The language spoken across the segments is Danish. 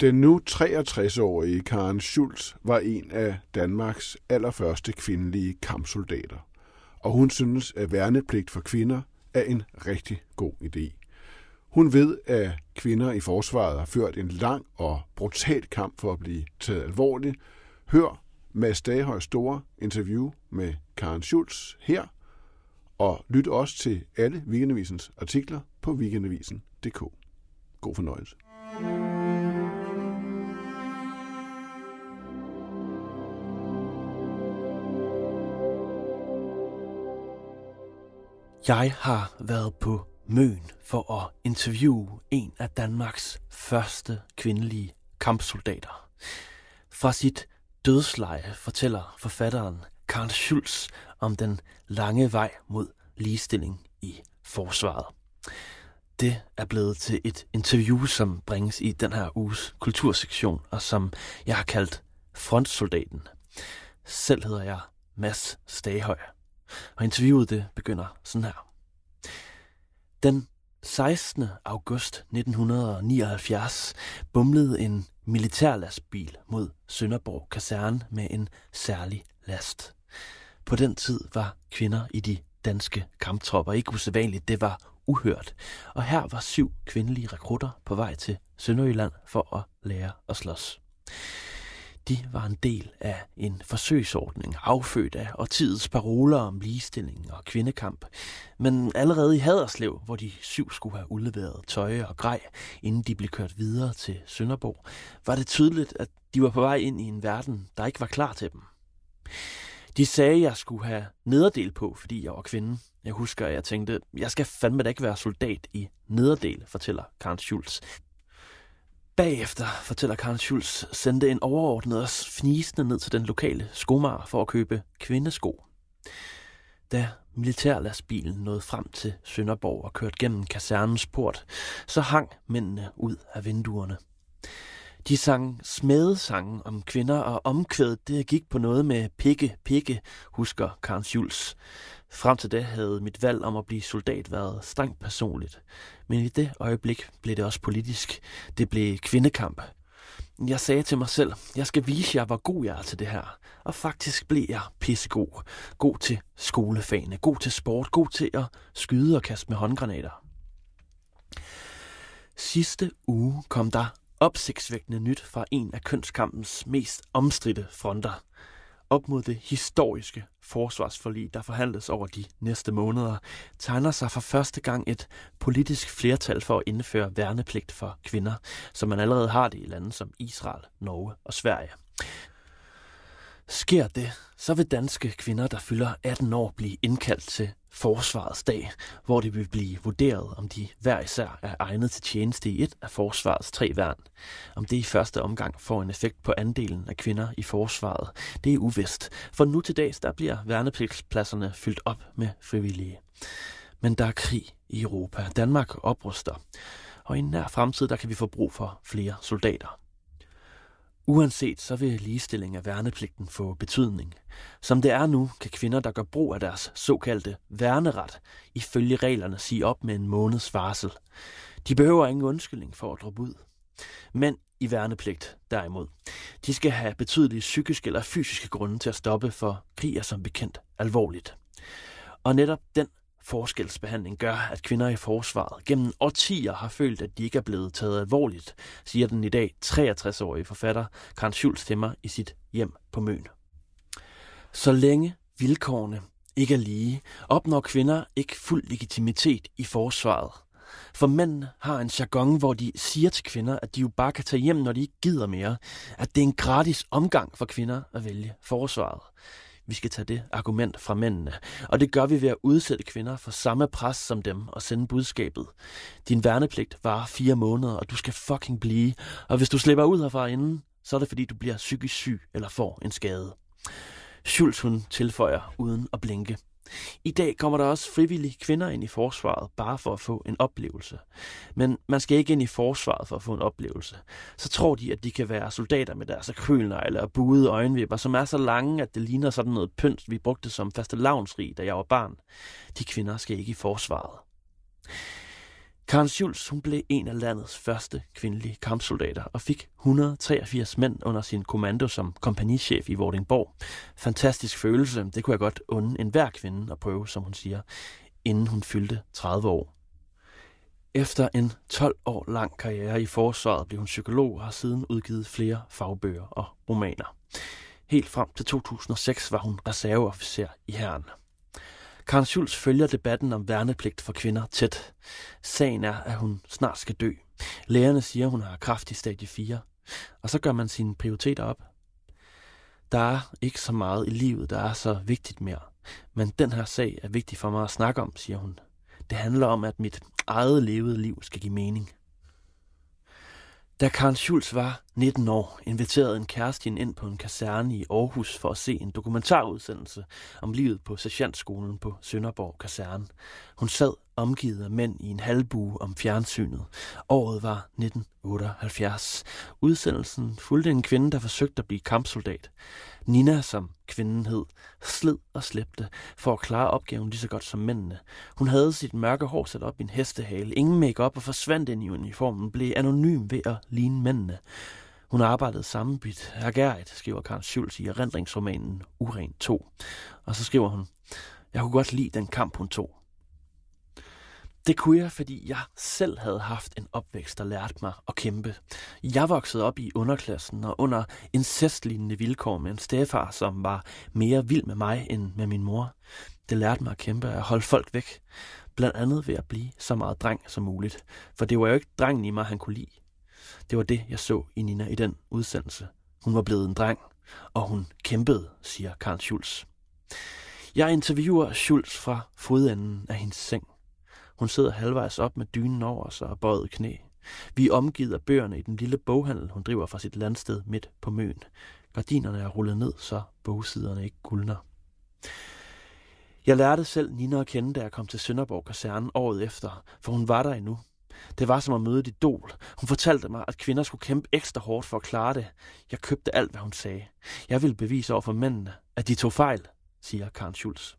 Den nu 63-årige Karen Schulz var en af Danmarks allerførste kvindelige kampsoldater, og hun synes, at værnepligt for kvinder er en rigtig god idé. Hun ved, at kvinder i forsvaret har ført en lang og brutal kamp for at blive taget alvorligt. Hør Mads Dagehøjs store interview med Karen Schulz her, og lyt også til alle Weekendavisens artikler på weekendavisen.dk. God fornøjelse. Jeg har været på Møn for at interviewe en af Danmarks første kvindelige kampsoldater. Fra sit dødsleje fortæller forfatteren Karl Schulz om den lange vej mod ligestilling i forsvaret. Det er blevet til et interview, som bringes i den her uges kultursektion, og som jeg har kaldt Frontsoldaten. Selv hedder jeg Mads Stahøj. Og interviewet det begynder sådan her. Den 16. august 1979 bumlede en militærlastbil mod Sønderborg kaserne med en særlig last. På den tid var kvinder i de danske kamptropper ikke usædvanligt, det var uhørt. Og her var syv kvindelige rekrutter på vej til Sønderjylland for at lære at slås. De var en del af en forsøgsordning, affødt af årtidets paroler om ligestilling og kvindekamp. Men allerede i Haderslev, hvor de syv skulle have udleveret tøj og grej, inden de blev kørt videre til Sønderborg, var det tydeligt, at de var på vej ind i en verden, der ikke var klar til dem. De sagde, at jeg skulle have nederdel på, fordi jeg var kvinde. Jeg husker, at jeg tænkte, jeg skal fandme da ikke være soldat i nederdel, fortæller Karen Schulz. Bagefter, fortæller Karen Schulz, sendte en overordnet os fnisende ned til den lokale skomager for at købe kvindesko. Da militærlastbilen nåede frem til Sønderborg og kørte gennem kasernens port, så hang mændene ud af vinduerne. De sang smedesange om kvinder, og omkvædet det gik på noget med pikke, pikke, husker Karen Schulz. Frem til det havde mit valg om at blive soldat været strengt personligt. Men i det øjeblik blev det også politisk. Det blev kvindekamp. Jeg sagde til mig selv, jeg skal vise jer, hvor god jeg er til det her. Og faktisk blev jeg pissegod. God til skolefagene, god til sport, god til at skyde og kaste med håndgranater. Sidste uge kom der opsigtsvækkende nyt fra en af kønskampens mest omstridte fronter. Op mod det historiske forsvarsforlig, der forhandles over de næste måneder, tegner sig for første gang et politisk flertal for at indføre værnepligt for kvinder, som man allerede har det i lande som Israel, Norge og Sverige. Sker det, så vil danske kvinder, der fylder 18 år, blive indkaldt til Forsvarets dag, hvor det vil blive vurderet, om de hver især er egnet til tjeneste i et af forsvarets tre værn. Om det i første omgang får en effekt på andelen af kvinder i forsvaret, det er uvist, for nu til dags der bliver værnepligtspladserne fyldt op med frivillige. Men der er krig i Europa. Danmark opruster. Og i en nær fremtid, der kan vi få brug for flere soldater. Uanset så vil ligestilling af værnepligten få betydning. Som det er nu, kan kvinder, der gør brug af deres såkaldte værneret, ifølge reglerne sige op med en måneds varsel. De behøver ingen undskyldning for at droppe ud. Men i værnepligt, derimod, de skal have betydelige psykiske eller fysiske grunde til at stoppe, for krig er som bekendt alvorligt. Og netop den forskelsbehandling gør, at kvinder i forsvaret gennem årtier har følt, at de ikke er blevet taget alvorligt, siger den i dag 63-årige forfatter Karen Schulz mig i sit hjem på Møn. Så længe vilkårene ikke er lige, opnår kvinder ikke fuld legitimitet i forsvaret. For mænd har en jargon, hvor de siger til kvinder, at de jo bare kan tage hjem, når de ikke gider mere. At det er en gratis omgang for kvinder at vælge forsvaret. Vi skal tage det argument fra mændene, og det gør vi ved at udsætte kvinder for samme pres som dem og sende budskabet. Din værnepligt var fire måneder, og du skal fucking blive, og hvis du slipper ud herfra inden, så er det fordi, du bliver psykisk syg eller får en skade. Schulz hun tilføjer uden at blinke. I dag kommer der også frivillige kvinder ind i forsvaret, bare for at få en oplevelse. Men man skal ikke ind i forsvaret for at få en oplevelse. Så tror de, at de kan være soldater med deres akrylnegle og buede øjenvipper, som er så lange, at det ligner sådan noget pynt, vi brugte som faste lavnsrig, da jeg var barn. De kvinder skal ikke i forsvaret. Karen Schulz hun blev en af landets første kvindelige kampsoldater og fik 183 mænd under sin kommando som kompagnichef i Vordingborg. Fantastisk følelse, det kunne jeg godt unde enhver kvinde at prøve, som hun siger, inden hun fyldte 30 år. Efter en 12 år lang karriere i forsvaret blev hun psykolog og har siden udgivet flere fagbøger og romaner. Helt frem til 2006 var hun reserveofficer i herren. Karen Schulz følger debatten om værnepligt for kvinder tæt. Sagen er, at hun snart skal dø. Lægerne siger, at hun har kraft i stadie 4. Og så gør man sine prioriteter op. Der er ikke så meget i livet, der er så vigtigt mere. Men den her sag er vigtig for mig at snakke om, siger hun. Det handler om, at mit eget levede liv skal give mening. Da Karen Schulz var 19 år, inviterede en kæreste ind på en kaserne i Aarhus for at se en dokumentarudsendelse om livet på sergeantskolen på Sønderborg Kaserne. Hun sad omgivet af mænd i en halvbue om fjernsynet. Året var 1978. Udsendelsen fulgte en kvinde, der forsøgte at blive kampsoldat. Nina, som kvinden hed, sled og slæbte for at klare opgaven lige så godt som mændene. Hun havde sit mørke hår sat op i en hestehale, ingen makeup og forsvandt ind i uniformen, blev anonym ved at ligne mændene. Hun arbejdede sammenbyt ergærigt, skriver Karen Schulz i erindringsromanen Uren 2. Og så skriver hun, jeg kunne godt lide den kamp, hun tog. Det kunne jeg, fordi jeg selv havde haft en opvækst, der lærte mig at kæmpe. Jeg voksede op i underklassen og under incestlignende vilkår med en stefar, som var mere vild med mig end med min mor. Det lærte mig at kæmpe at holde folk væk. Blandt andet ved at blive så meget dreng som muligt. For det var jo ikke drengen i mig, han kunne lide. Det var det, jeg så i Nina i den udsendelse. Hun var blevet en dreng, og hun kæmpede, siger Karl Schulz. Jeg interviewer Schulz fra fodenden af hendes seng. Hun sidder halvvejs op med dynen over sig og bøjet knæ. Vi er omgivet af bøgerne i den lille boghandel, hun driver fra sit landsted midt på møen. Gardinerne er rullet ned, så bogsiderne ikke guldner. Jeg lærte selv Nina at kende, da jeg kom til Sønderborg Kaserne året efter, for hun var der endnu. Det var som at møde et idol. Hun fortalte mig, at kvinder skulle kæmpe ekstra hårdt for at klare det. Jeg købte alt, hvad hun sagde. Jeg ville bevise over for mændene, at de tog fejl, siger Karen Schulz.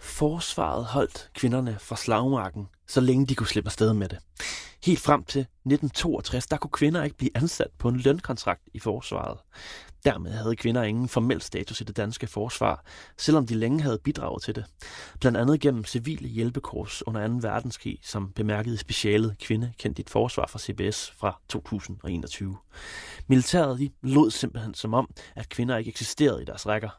Forsvaret holdt kvinderne fra slagmarken, så længe de kunne slippe afsted med det. Helt frem til 1962, der kunne kvinder ikke blive ansat på en lønkontrakt i forsvaret. Dermed havde kvinder ingen formel status i det danske forsvar, selvom de længe havde bidraget til det. Blandt andet gennem civile hjælpekors under 2. verdenskrig, som bemærkede specialet kvinde kendt dit forsvar fra CBS fra 2021. Militæret de lod simpelthen som om, at kvinder ikke eksisterede i deres rækker.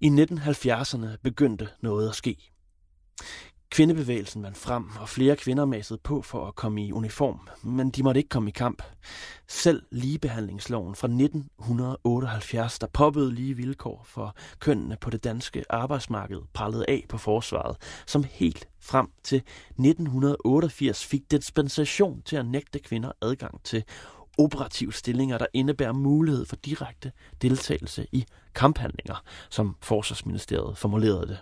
I 1970'erne begyndte noget at ske. Kvindebevægelsen vandt frem, og flere kvinder massede på for at komme i uniform, men de måtte ikke komme i kamp. Selv ligebehandlingsloven fra 1978, der påbød lige vilkår for kønnene på det danske arbejdsmarked, prallede af på forsvaret, som helt frem til 1988 fik dispensation til at nægte kvinder adgang til operative stillinger, der indebærer mulighed for direkte deltagelse i kamphandlinger, som Forsvarsministeriet formulerede det.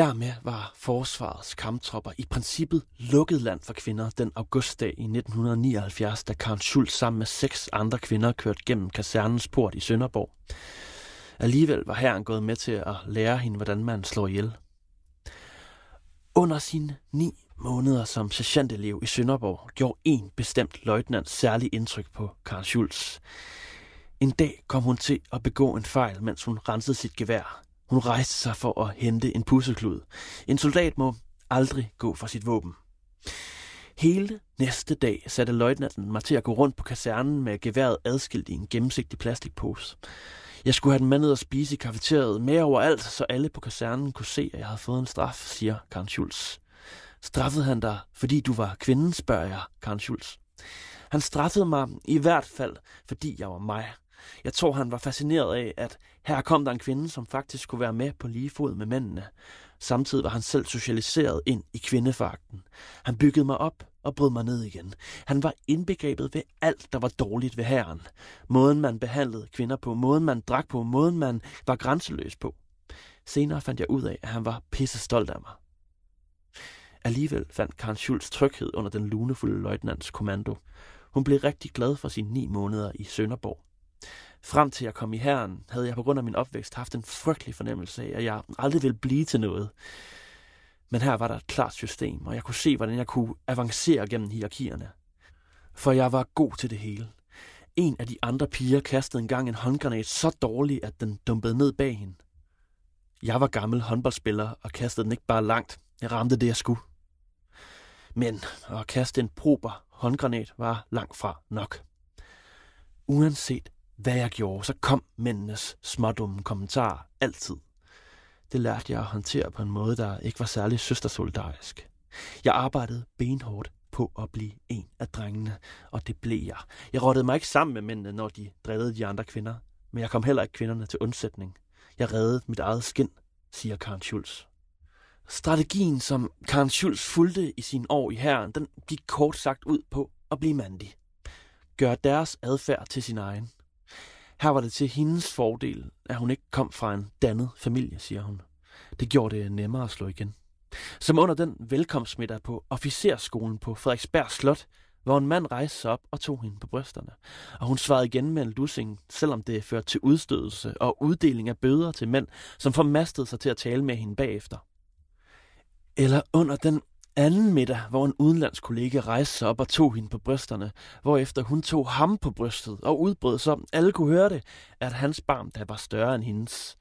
Dermed var forsvarets kamptropper i princippet lukket land for kvinder den augustdag i 1979, da Karen Schulz sammen med seks andre kvinder kørte gennem kasernens port i Sønderborg. Alligevel var herren gået med til at lære hende, hvordan man slår ihjel. Under sine ni måneder som sergeantelev i Sønderborg gjorde en bestemt løjtnant særlig indtryk på Karen Schulz. En dag kom hun til at begå en fejl, mens hun rensede sit gevær. Hun rejste sig for at hente en pusseklud. En soldat må aldrig gå for sit våben. Hele næste dag satte løjtnanten mig til at gå rundt på kasernen med geværet adskilt i en gennemsigtig plastikpose. Jeg skulle have den med ned og spise i kafeteriet med overalt, så alle på kasernen kunne se, at jeg havde fået en straf, siger Karen Schulz. Straffede han dig, fordi du var kvinden, spørger jeg Karen Schulz. Han straffede mig i hvert fald, fordi jeg var mig. Jeg tror, han var fascineret af, at her kom der en kvinde, som faktisk kunne være med på lige fod med mændene. Samtidig var han selv socialiseret ind i kvindefagten. Han byggede mig op og brød mig ned igen. Han var indbegrebet ved alt, der var dårligt ved herren. Måden, man behandlede kvinder på, måden, man drak på, måden, man var grænseløs på. Senere fandt jeg ud af, at han var pisse stolt af mig. Alligevel fandt Karen Schultz tryghed under den lunefulde løjtnants kommando. Hun blev rigtig glad for sine ni måneder i Sønderborg. Frem til jeg kom i herren, havde jeg på grund af min opvækst haft en frygtelig fornemmelse af, at jeg aldrig ville blive til noget. Men her var der et klart system, og jeg kunne se, hvordan jeg kunne avancere gennem hierarkierne. For jeg var god til det hele. En af de andre piger kastede engang en håndgranat så dårlig, at den dumpede ned bag hende. Jeg var gammel håndboldspiller og kastede den ikke bare langt. Jeg ramte det, jeg skulle. Men at kaste en proper håndgranat var langt fra nok. Uanset hvad jeg gjorde, så kom mændenes smådumme kommentarer altid. Det lærte jeg at håndtere på en måde, der ikke var særlig søstersolidarisk. Jeg arbejdede benhårdt på at blive en af drengene, og det blev jeg. Jeg rottede mig ikke sammen med mændene, når de drillede de andre kvinder, men jeg kom heller ikke kvinderne til undsætning. Jeg reddede mit eget skin, siger Karen Schulz. Strategien, som Karen Schulz fulgte i sin år i herren, den gik kort sagt ud på at blive mandig. Gør deres adfærd til sin egen. Her var det til hendes fordel, at hun ikke kom fra en dannet familie, siger hun. Det gjorde det nemmere at slå igen. Som under den velkomstmiddag på officerskolen på Frederiksberg Slot, hvor en mand rejste sig op og tog hende på brysterne. Og hun svarede igen med en lussing, selvom det førte til udstødelse og uddeling af bøder til mænd, som formastede sig til at tale med hende bagefter. Eller under den anden middag, hvor en udenlandsk kollega rejste sig op og tog hende på brysterne, hvorefter hun tog ham på brystet og udbrød så alle kunne høre det, at hans barn der var større end hendes.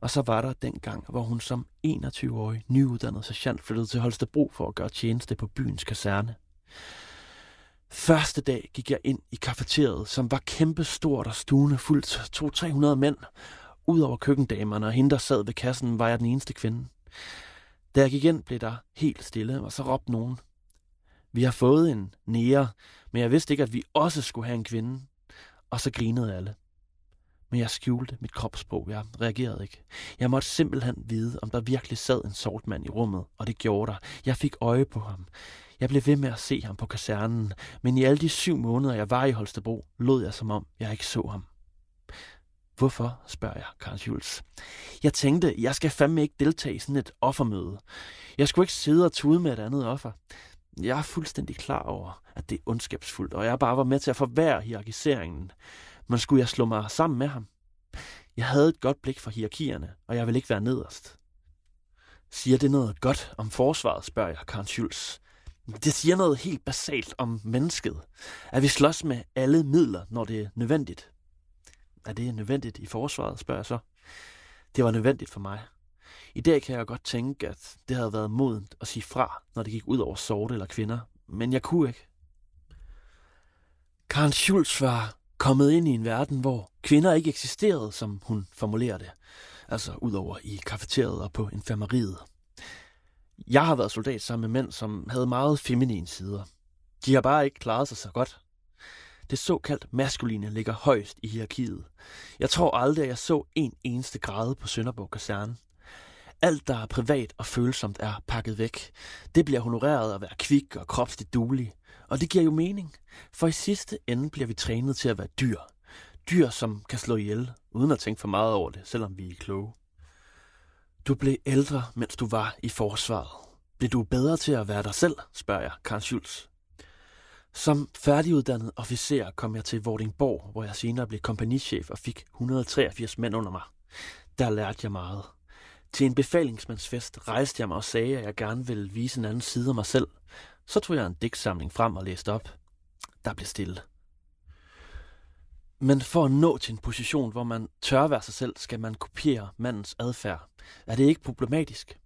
Og så var der den gang, hvor hun som 21-årig nyuddannet sergeant flyttede til Holstebro for at gøre tjeneste på byens kaserne. Første dag gik jeg ind i kafeteriet, som var kæmpestort og stuende fuldt 200-300 mænd. Udover køkkendamerne og hende, der sad ved kassen, var jeg den eneste kvinde. Da jeg gik ind, blev der helt stille, og så råbte nogen. Vi har fået en nære, men jeg vidste ikke, at vi også skulle have en kvinde. Og så grinede alle. Men jeg skjulte mit kropssprog. Jeg reagerede ikke. Jeg måtte simpelthen vide, om der virkelig sad en sort mand i rummet, og det gjorde der. Jeg fik øje på ham. Jeg blev ved med at se ham på kasernen, men i alle de syv måneder, jeg var i Holstebro, lod jeg som om, jeg ikke så ham. Hvorfor, spørger jeg Karl Schulz. Jeg tænkte, jeg skal fandme ikke deltage i sådan et offermøde. Jeg skulle ikke sidde og tude med et andet offer. Jeg er fuldstændig klar over, at det er ondskabsfuldt, og jeg bare var med til at forværre hierarkiseringen. Men skulle jeg slå mig sammen med ham? Jeg havde et godt blik for hierarkierne, og jeg vil ikke være nederst. Siger det noget godt om forsvaret, spørger jeg Karl Schulz. Det siger noget helt basalt om mennesket. At vi slås med alle midler, når det er nødvendigt. Er det nødvendigt i forsvaret, spørger jeg så. Det var nødvendigt for mig. I dag kan jeg godt tænke, at det havde været modent at sige fra, når det gik ud over sorte eller kvinder, men jeg kunne ikke. Karen Schulz var kommet ind i en verden, hvor kvinder ikke eksisterede, som hun formulerer det. Altså udover i kafeteriet og på infirmeriet. Jeg har været soldat sammen med mænd, som havde meget feminine sider. De har bare ikke klaret sig så godt. Det såkaldt maskuline ligger højst i hierarkiet. Jeg tror aldrig, at jeg så en eneste grad på Sønderborg Kaserne. Alt, der er privat og følsomt, er pakket væk. Det bliver honoreret at være kvik og kropsligt duelig. Og det giver jo mening, for i sidste ende bliver vi trænet til at være dyr. Dyr, som kan slå ihjel, uden at tænke for meget over det, selvom vi er kloge. Du blev ældre, mens du var i forsvaret. Blev du bedre til at være dig selv, spørger jeg Karl Schulz. Som færdiguddannet officer kom jeg til Vordingborg, hvor jeg senere blev kompagnichef og fik 183 mænd under mig. Der lærte jeg meget. Til en befalingsmandsfest rejste jeg mig og sagde, at jeg gerne ville vise en anden side af mig selv. Så tog jeg en digtsamling frem og læste op. Der blev stille. Men for at nå til en position, hvor man tør være sig selv, skal man kopiere mandens adfærd. Er det ikke problematisk?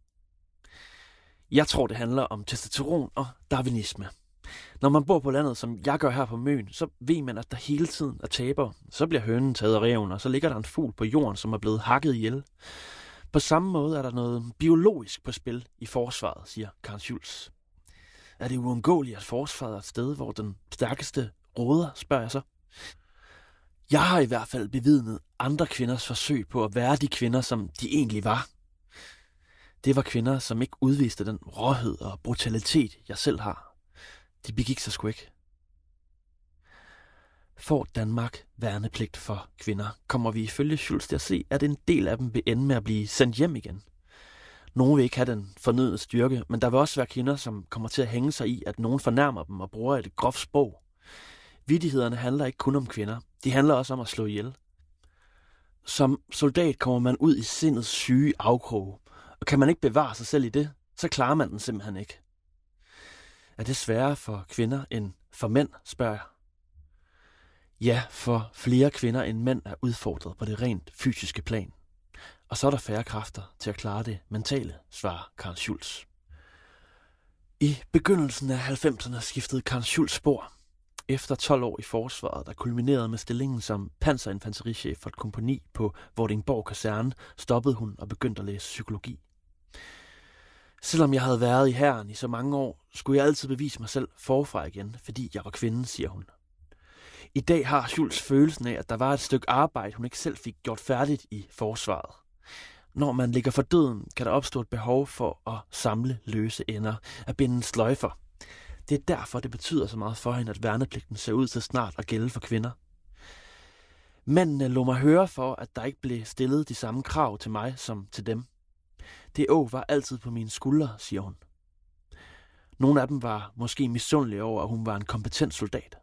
Jeg tror, det handler om testosteron og darwinisme. Når man bor på landet, som jeg gør her på Møn, så ved man, at der hele tiden er taber. Så bliver hønen taget af reven, og så ligger der en fugl på jorden, som er blevet hakket ihjel. På samme måde er der noget biologisk på spil i forsvaret, siger Karl Schulz. Er det uundgåeligt, at forsvaret er et sted, hvor den stærkeste råder, spørger jeg så. Jeg har i hvert fald bevidnet andre kvinders forsøg på at være de kvinder, som de egentlig var. Det var kvinder, som ikke udviste den råhed og brutalitet, jeg selv har de begik sig sgu ikke. Får Danmark værnepligt for kvinder, kommer vi ifølge Schultz til at se, at en del af dem vil ende med at blive sendt hjem igen. Nogle vil ikke have den fornødne styrke, men der vil også være kvinder, som kommer til at hænge sig i, at nogen fornærmer dem og bruger et groft sprog. Vidighederne handler ikke kun om kvinder. De handler også om at slå ihjel. Som soldat kommer man ud i sindets syge afkrog, og kan man ikke bevare sig selv i det, så klarer man den simpelthen ikke. Er det sværere for kvinder end for mænd, spørger jeg. Ja, for flere kvinder end mænd er udfordret på det rent fysiske plan. Og så er der færre kræfter til at klare det mentale, svarer Karl Schulz. I begyndelsen af 90'erne skiftede Karl Schulz spor. Efter 12 år i forsvaret, der kulminerede med stillingen som panserinfanterichef for et kompani på Vordingborg Kaserne, stoppede hun og begyndte at læse psykologi. Selvom jeg havde været i herren i så mange år, skulle jeg altid bevise mig selv forfra igen, fordi jeg var kvinde, siger hun. I dag har Schulz følelsen af, at der var et stykke arbejde, hun ikke selv fik gjort færdigt i forsvaret. Når man ligger for døden, kan der opstå et behov for at samle løse ender, at binde sløjfer. Det er derfor, det betyder så meget for hende, at værnepligten ser ud til snart at gælde for kvinder. Mændene lå mig høre for, at der ikke blev stillet de samme krav til mig som til dem. Det å var altid på mine skuldre, siger hun. Nogle af dem var måske misundelige over, at hun var en kompetent soldat.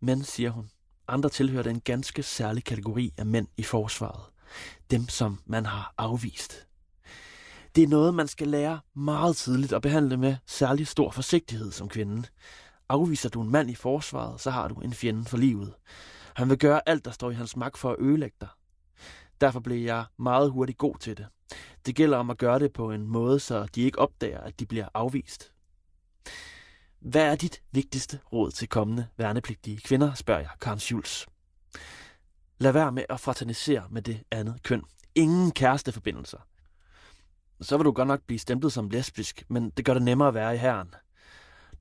Men, siger hun, andre tilhørte en ganske særlig kategori af mænd i forsvaret. Dem, som man har afvist. Det er noget, man skal lære meget tidligt at behandle med særlig stor forsigtighed som kvinde. Afviser du en mand i forsvaret, så har du en fjende for livet. Han vil gøre alt, der står i hans magt for at ødelægge dig. Derfor blev jeg meget hurtigt god til det. Det gælder om at gøre det på en måde, så de ikke opdager, at de bliver afvist. Hvad er dit vigtigste råd til kommende værnepligtige kvinder, spørger jeg Karen Schulz. Lad være med at fraternisere med det andet køn. Ingen kæresteforbindelser. Så vil du godt nok blive stemplet som lesbisk, men det gør det nemmere at være i herren.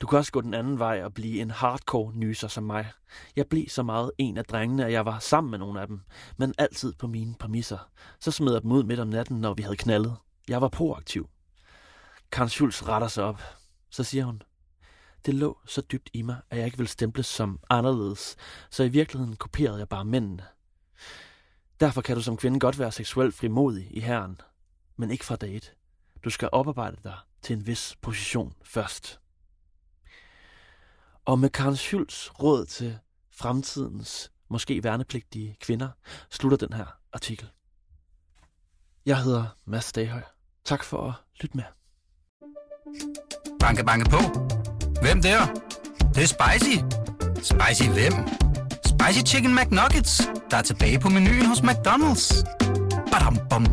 Du kan også gå den anden vej og blive en hardcore nyser som mig. Jeg blev så meget en af drengene, at jeg var sammen med nogle af dem, men altid på mine præmisser. Så smed jeg dem ud midt om natten, når vi havde knaldet. Jeg var proaktiv. Karen Schulz retter sig op. Så siger hun, det lå så dybt i mig, at jeg ikke ville stemples som anderledes, så i virkeligheden kopierede jeg bare mændene. Derfor kan du som kvinde godt være seksuelt frimodig i herren, men ikke fra date. Du skal oparbejde dig til en vis position først. Og med Karen Schultz råd til fremtidens, måske værnepligtige kvinder, slutter den her artikel. Jeg hedder Mads Daghøj. Tak for at lytte med. Banke, banke på. Hvem der? Det, det er spicy. Spicy hvem? Spicy Chicken McNuggets, der er tilbage på menuen hos McDonald's. Badum, bom,